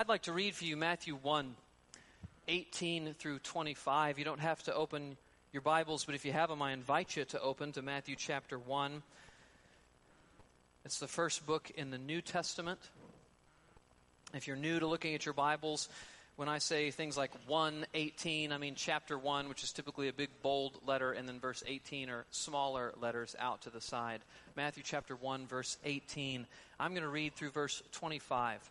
I'd like to read for you Matthew 1 18 through 25. You don't have to open your Bibles, but if you have them, I invite you to open to Matthew chapter 1. It's the first book in the New Testament. If you're new to looking at your Bibles, when I say things like 118, I mean chapter 1, which is typically a big bold letter, and then verse 18 are smaller letters out to the side. Matthew chapter 1, verse 18. I'm going to read through verse 25.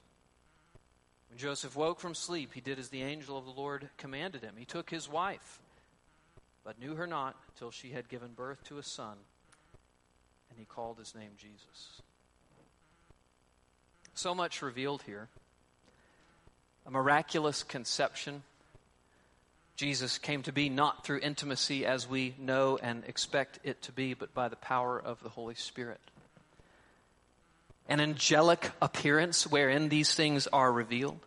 When Joseph woke from sleep, he did as the angel of the Lord commanded him. He took his wife, but knew her not till she had given birth to a son and he called his name Jesus. So much revealed here. A miraculous conception. Jesus came to be not through intimacy as we know and expect it to be, but by the power of the Holy Spirit. An angelic appearance wherein these things are revealed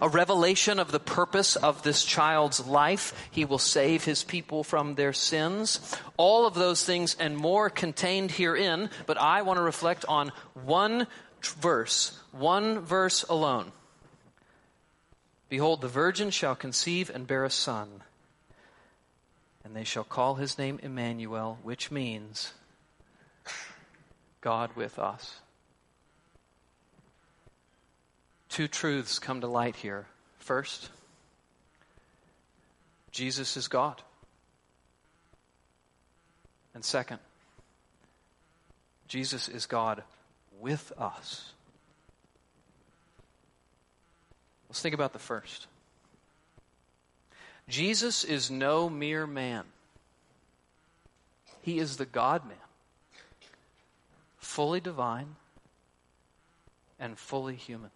a revelation of the purpose of this child's life. He will save his people from their sins. All of those things and more contained herein, but I want to reflect on one verse, one verse alone. Behold, the virgin shall conceive and bear a son, and they shall call his name Emmanuel, which means God with us two truths come to light here. First, Jesus is God. And second, Jesus is God with us. Let's think about the first. Jesus is no mere man. He is the God man, fully divine and fully human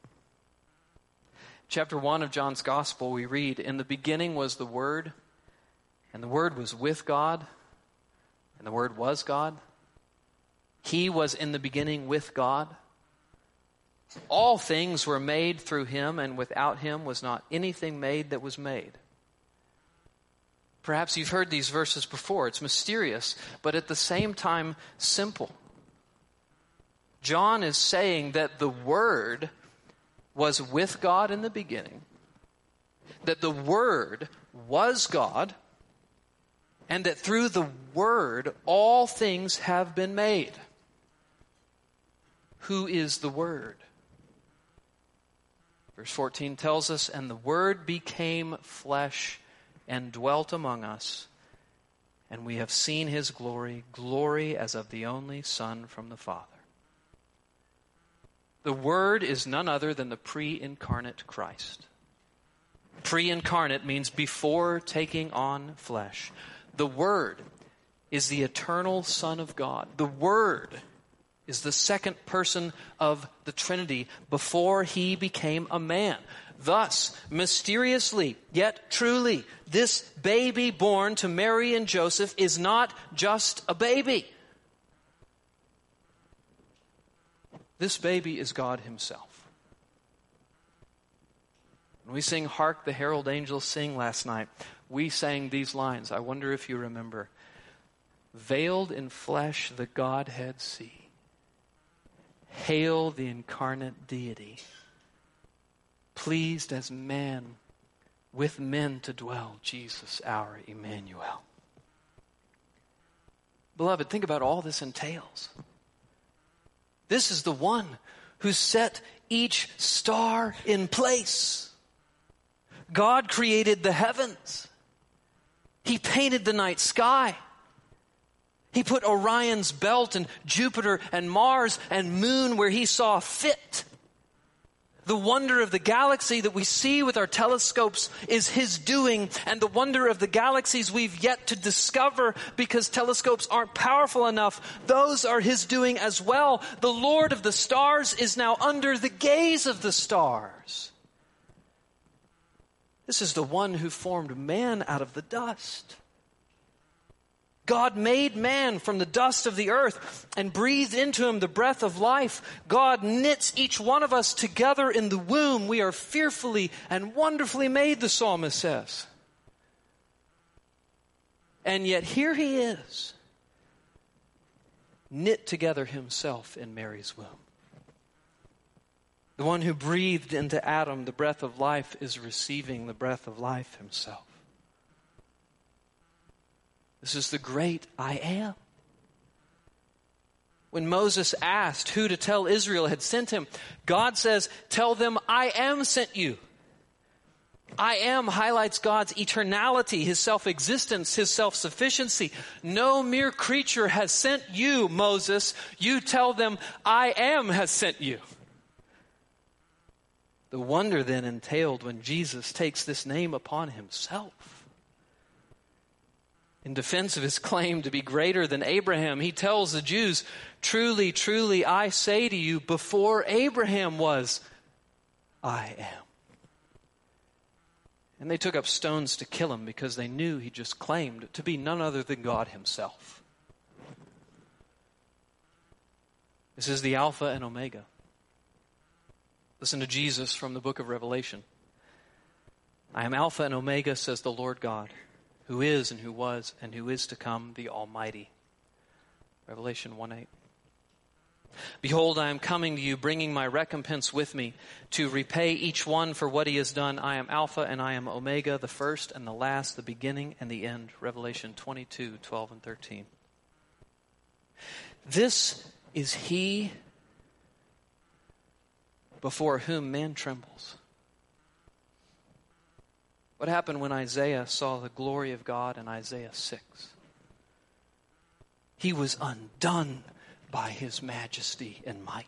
chapter 1 of John's Gospel, we read, In the beginning was the Word, and the Word was with God, and the Word was God. He was in the beginning with God. All things were made through him, and without him was not anything made that was made. Perhaps you've heard these verses before. It's mysterious, but at the same time, simple. John is saying that the Word was with God in the beginning, that the Word was God, and that through the Word all things have been made. Who is the Word? Verse 14 tells us, And the Word became flesh and dwelt among us, and we have seen his glory, glory as of the only Son from the Father. The Word is none other than the pre incarnate Christ. Pre incarnate means before taking on flesh. The Word is the eternal Son of God. The Word is the second person of the Trinity before he became a man. Thus, mysteriously, yet truly, this baby born to Mary and Joseph is not just a baby. This baby is God Himself. When we sing Hark the Herald Angels Sing last night, we sang these lines. I wonder if you remember. Veiled in flesh, the Godhead see. Hail the incarnate deity. Pleased as man with men to dwell, Jesus our Emmanuel. Beloved, think about all this entails. This is the one who set each star in place. God created the heavens. He painted the night sky. He put Orion's belt and Jupiter and Mars and moon where he saw fit. The wonder of the galaxy that we see with our telescopes is His doing, and the wonder of the galaxies we've yet to discover because telescopes aren't powerful enough, those are His doing as well. The Lord of the stars is now under the gaze of the stars. This is the one who formed man out of the dust. God made man from the dust of the earth and breathed into him the breath of life. God knits each one of us together in the womb. We are fearfully and wonderfully made, the psalmist says. And yet here he is, knit together himself in Mary's womb. The one who breathed into Adam the breath of life is receiving the breath of life himself. This is the great I am. When Moses asked who to tell Israel had sent him, God says, Tell them, I am sent you. I am highlights God's eternality, his self existence, his self sufficiency. No mere creature has sent you, Moses. You tell them, I am has sent you. The wonder then entailed when Jesus takes this name upon himself in defense of his claim to be greater than Abraham, he tells the Jews, Truly, truly, I say to you, before Abraham was, I am. And they took up stones to kill him because they knew he just claimed to be none other than God himself. This is the Alpha and Omega. Listen to Jesus from the book of Revelation. I am Alpha and Omega, says the Lord God who is and who was and who is to come, the Almighty. Revelation 1 8. Behold, I am coming to you, bringing my recompense with me to repay each one for what he has done. I am Alpha and I am Omega, the first and the last, the beginning and the end. Revelation 22 12 and 13. This is he before whom man trembles. What happened when Isaiah saw the glory of God in Isaiah 6? He was undone by his majesty and might.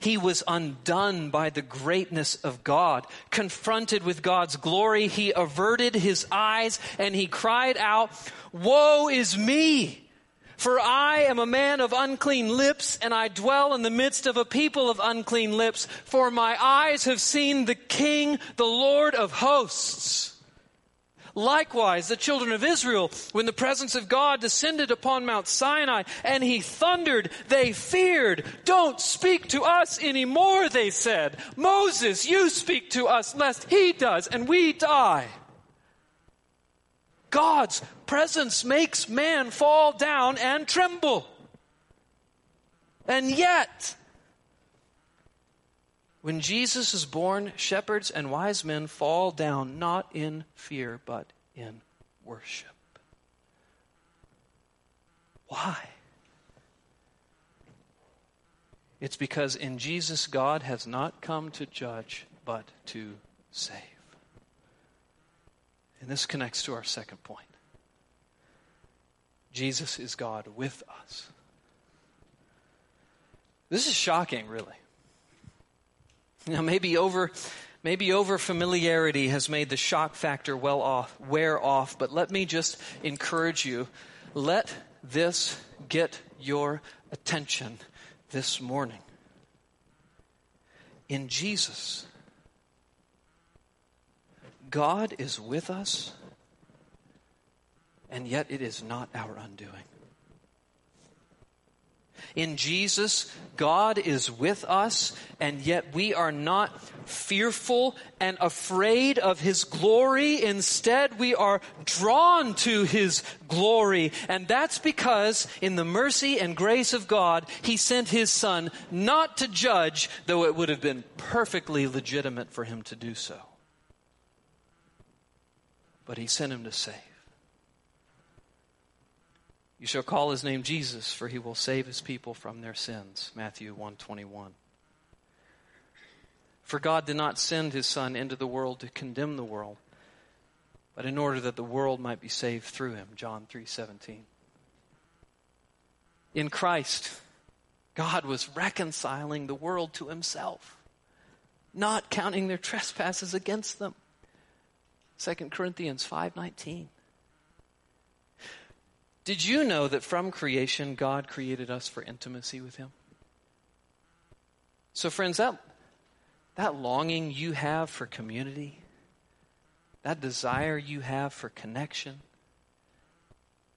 He was undone by the greatness of God. Confronted with God's glory, he averted his eyes and he cried out, Woe is me! For I am a man of unclean lips, and I dwell in the midst of a people of unclean lips. For my eyes have seen the King, the Lord of hosts. Likewise, the children of Israel, when the presence of God descended upon Mount Sinai and he thundered, they feared. Don't speak to us anymore, they said. Moses, you speak to us lest he does and we die. God's presence makes man fall down and tremble. And yet, when Jesus is born, shepherds and wise men fall down not in fear, but in worship. Why? It's because in Jesus, God has not come to judge, but to save. And this connects to our second point Jesus is God with us. This is shocking, really. Now, maybe over, maybe over familiarity has made the shock factor well off, wear off, but let me just encourage you. Let this get your attention this morning. In Jesus, God is with us, and yet it is not our undoing. In Jesus, God is with us, and yet we are not fearful and afraid of His glory. Instead, we are drawn to His glory. And that's because, in the mercy and grace of God, He sent His Son not to judge, though it would have been perfectly legitimate for Him to do so but he sent him to save. You shall call his name Jesus, for he will save his people from their sins. Matthew 121. For God did not send his Son into the world to condemn the world, but in order that the world might be saved through him. John 3:17. In Christ, God was reconciling the world to himself, not counting their trespasses against them. 2 Corinthians 5:19. Did you know that from creation God created us for intimacy with him? So friends, that that longing you have for community, that desire you have for connection,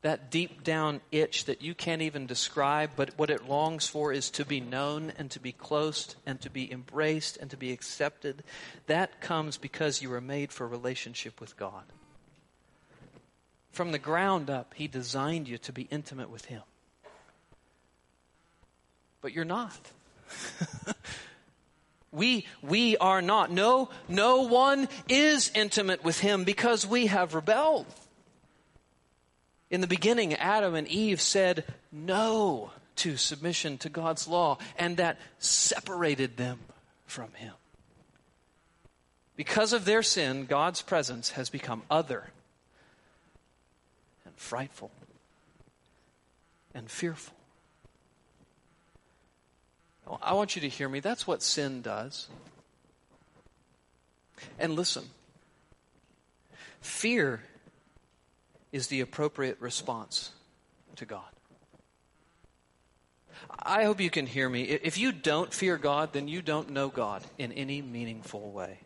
that deep down itch that you can't even describe, but what it longs for is to be known and to be close and to be embraced and to be accepted. That comes because you were made for relationship with God. From the ground up, He designed you to be intimate with Him. But you're not. we, we are not. No, no one is intimate with Him because we have rebelled. In the beginning, Adam and Eve said no to submission to God's law, and that separated them from Him. Because of their sin, God's presence has become other and frightful and fearful. I want you to hear me. That's what sin does. And listen fear is the appropriate response to God. I hope you can hear me. If you don't fear God, then you don't know God in any meaningful way.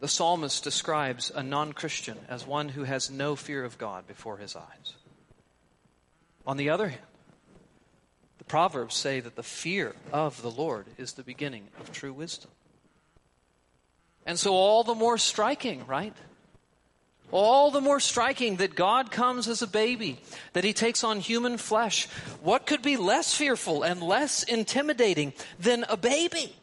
The psalmist describes a non Christian as one who has no fear of God before his eyes. On the other hand, the Proverbs say that the fear of the Lord is the beginning of true wisdom. And so, all the more striking, right? All the more striking that God comes as a baby, that he takes on human flesh. What could be less fearful and less intimidating than a baby?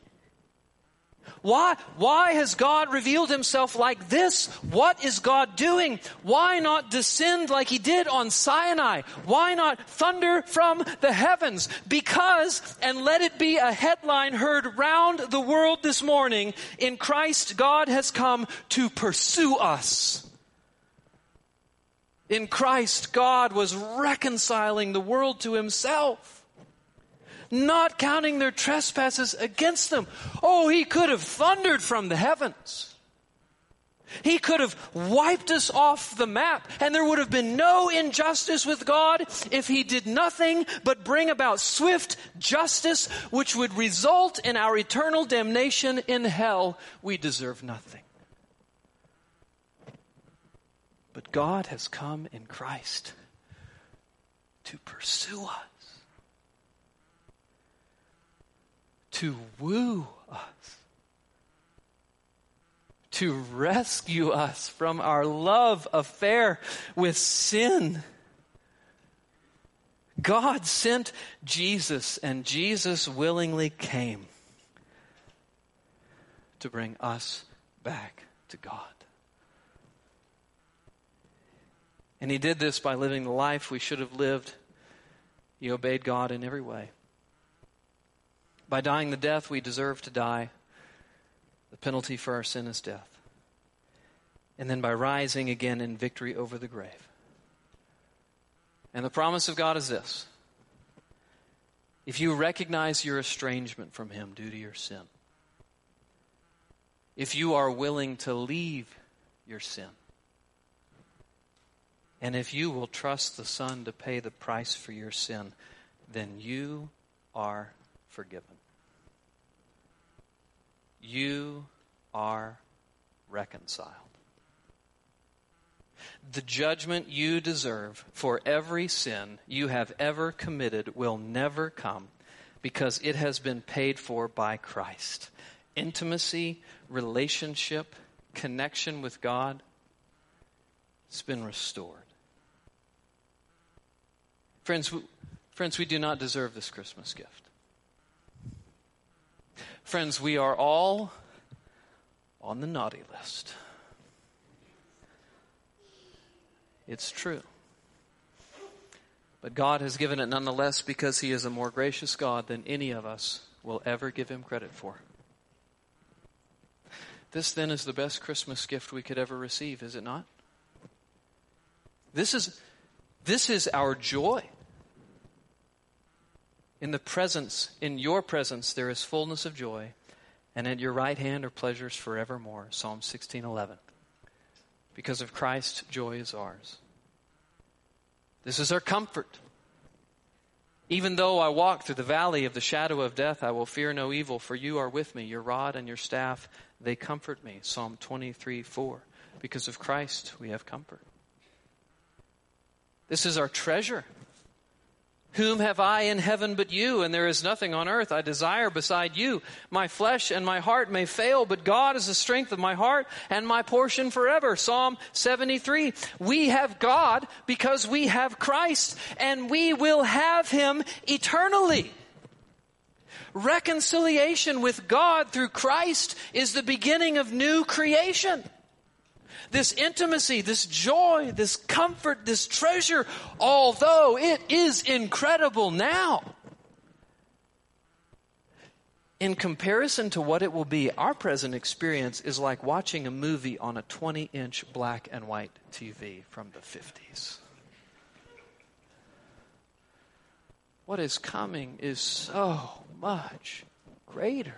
Why, why has God revealed himself like this? What is God doing? Why not descend like he did on Sinai? Why not thunder from the heavens? Because, and let it be a headline heard round the world this morning, in Christ God has come to pursue us. In Christ, God was reconciling the world to himself, not counting their trespasses against them. Oh, he could have thundered from the heavens. He could have wiped us off the map, and there would have been no injustice with God if He did nothing but bring about swift justice, which would result in our eternal damnation in hell. We deserve nothing. But God has come in Christ to pursue us, to woo us, to rescue us from our love affair with sin. God sent Jesus, and Jesus willingly came to bring us back to God. And he did this by living the life we should have lived. He obeyed God in every way. By dying the death we deserve to die, the penalty for our sin is death. And then by rising again in victory over the grave. And the promise of God is this if you recognize your estrangement from Him due to your sin, if you are willing to leave your sin, and if you will trust the Son to pay the price for your sin, then you are forgiven. You are reconciled. The judgment you deserve for every sin you have ever committed will never come because it has been paid for by Christ. Intimacy, relationship, connection with God, it's been restored. Friends, we, friends, we do not deserve this Christmas gift. Friends, we are all on the naughty list. It's true. But God has given it nonetheless because He is a more gracious God than any of us will ever give Him credit for. This then is the best Christmas gift we could ever receive, is it not? This is, this is our joy. In the presence, in your presence, there is fullness of joy, and at your right hand are pleasures forevermore. Psalm 16:11. Because of Christ, joy is ours. This is our comfort. Even though I walk through the valley of the shadow of death, I will fear no evil, for you are with me. Your rod and your staff, they comfort me. Psalm 23 4. Because of Christ, we have comfort. This is our treasure. Whom have I in heaven but you? And there is nothing on earth I desire beside you. My flesh and my heart may fail, but God is the strength of my heart and my portion forever. Psalm 73. We have God because we have Christ, and we will have him eternally. Reconciliation with God through Christ is the beginning of new creation this intimacy, this joy, this comfort, this treasure, although it is incredible now. In comparison to what it will be, our present experience is like watching a movie on a 20 inch black and white TV from the 50s. What is coming is so much greater.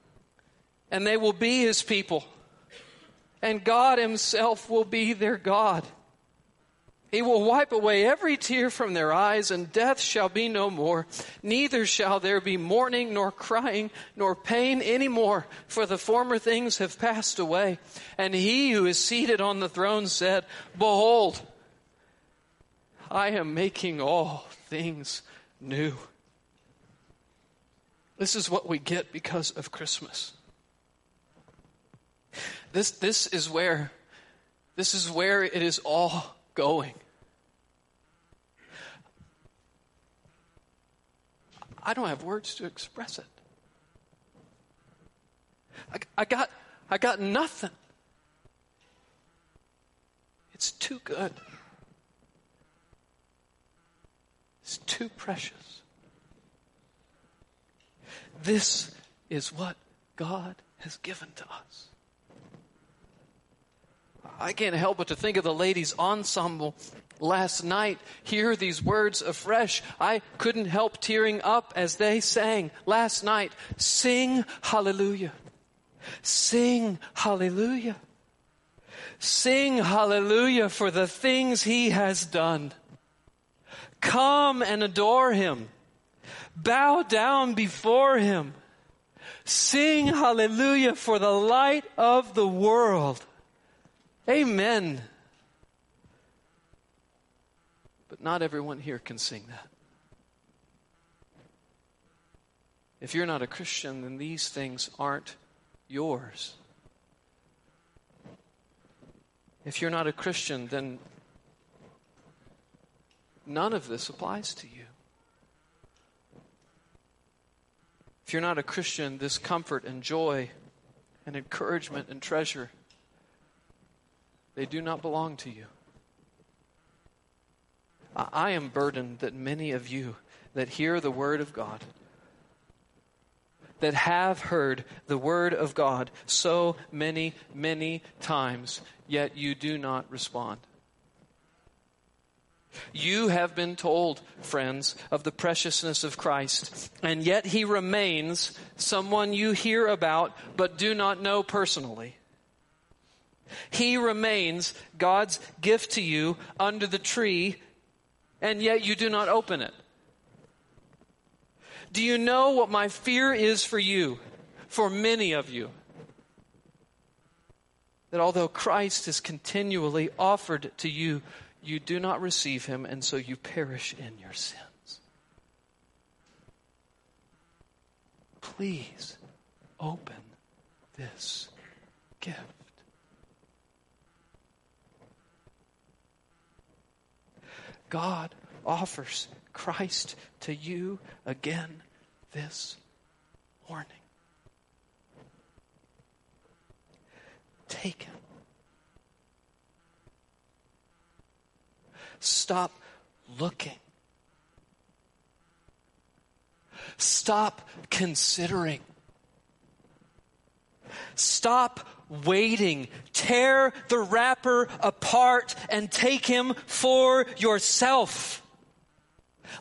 and they will be his people. And God himself will be their God. He will wipe away every tear from their eyes, and death shall be no more. Neither shall there be mourning, nor crying, nor pain any more, for the former things have passed away. And he who is seated on the throne said, Behold, I am making all things new. This is what we get because of Christmas. This, this is where, this is where it is all going. I don't have words to express it. I, I got, I got nothing. It's too good. It's too precious. This is what God has given to us. I can't help but to think of the ladies' ensemble last night. Hear these words afresh. I couldn't help tearing up as they sang last night. Sing hallelujah. Sing hallelujah. Sing hallelujah for the things he has done. Come and adore him. Bow down before him. Sing hallelujah for the light of the world Amen. But not everyone here can sing that. If you're not a Christian, then these things aren't yours. If you're not a Christian, then none of this applies to you. If you're not a Christian, this comfort and joy and encouragement and treasure they do not belong to you. I am burdened that many of you that hear the word of God, that have heard the word of God so many, many times, yet you do not respond. You have been told, friends, of the preciousness of Christ, and yet he remains someone you hear about but do not know personally. He remains God's gift to you under the tree, and yet you do not open it. Do you know what my fear is for you, for many of you? That although Christ is continually offered to you, you do not receive him, and so you perish in your sins. Please open this gift. God offers Christ to you again this morning. Take him. Stop looking. Stop considering. Stop waiting. Tear the wrapper apart and take him for yourself.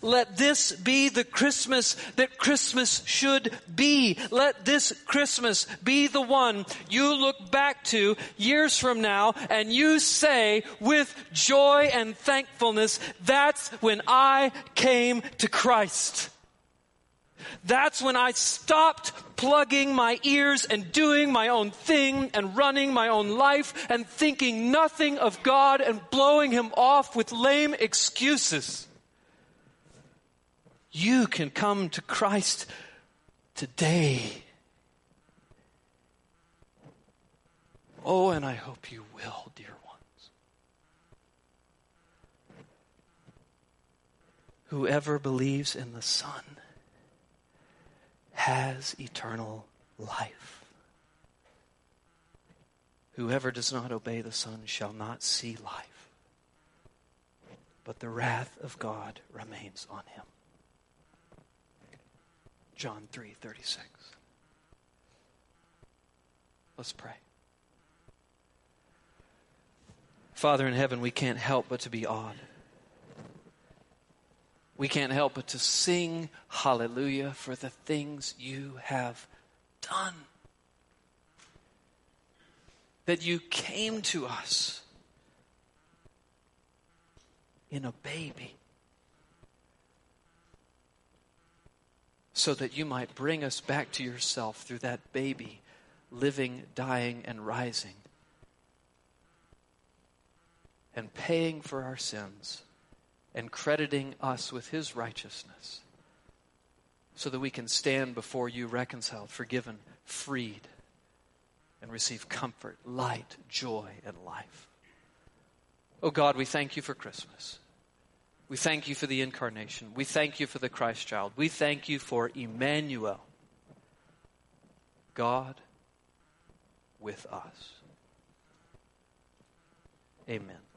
Let this be the Christmas that Christmas should be. Let this Christmas be the one you look back to years from now and you say with joy and thankfulness, that's when I came to Christ. That's when I stopped plugging my ears and doing my own thing and running my own life and thinking nothing of God and blowing Him off with lame excuses. You can come to Christ today. Oh, and I hope you will, dear ones. Whoever believes in the Son has eternal life. Whoever does not obey the Son shall not see life, but the wrath of God remains on him. John 3:36. Let's pray. Father in heaven, we can't help but to be awed. We can't help but to sing hallelujah for the things you have done. That you came to us in a baby. so that you might bring us back to yourself through that baby living, dying, and rising, and paying for our sins and crediting us with his righteousness so that we can stand before you reconciled, forgiven, freed, and receive comfort, light, joy, and life. Oh God, we thank you for Christmas. We thank you for the incarnation. We thank you for the Christ child. We thank you for Emmanuel, God with us. Amen.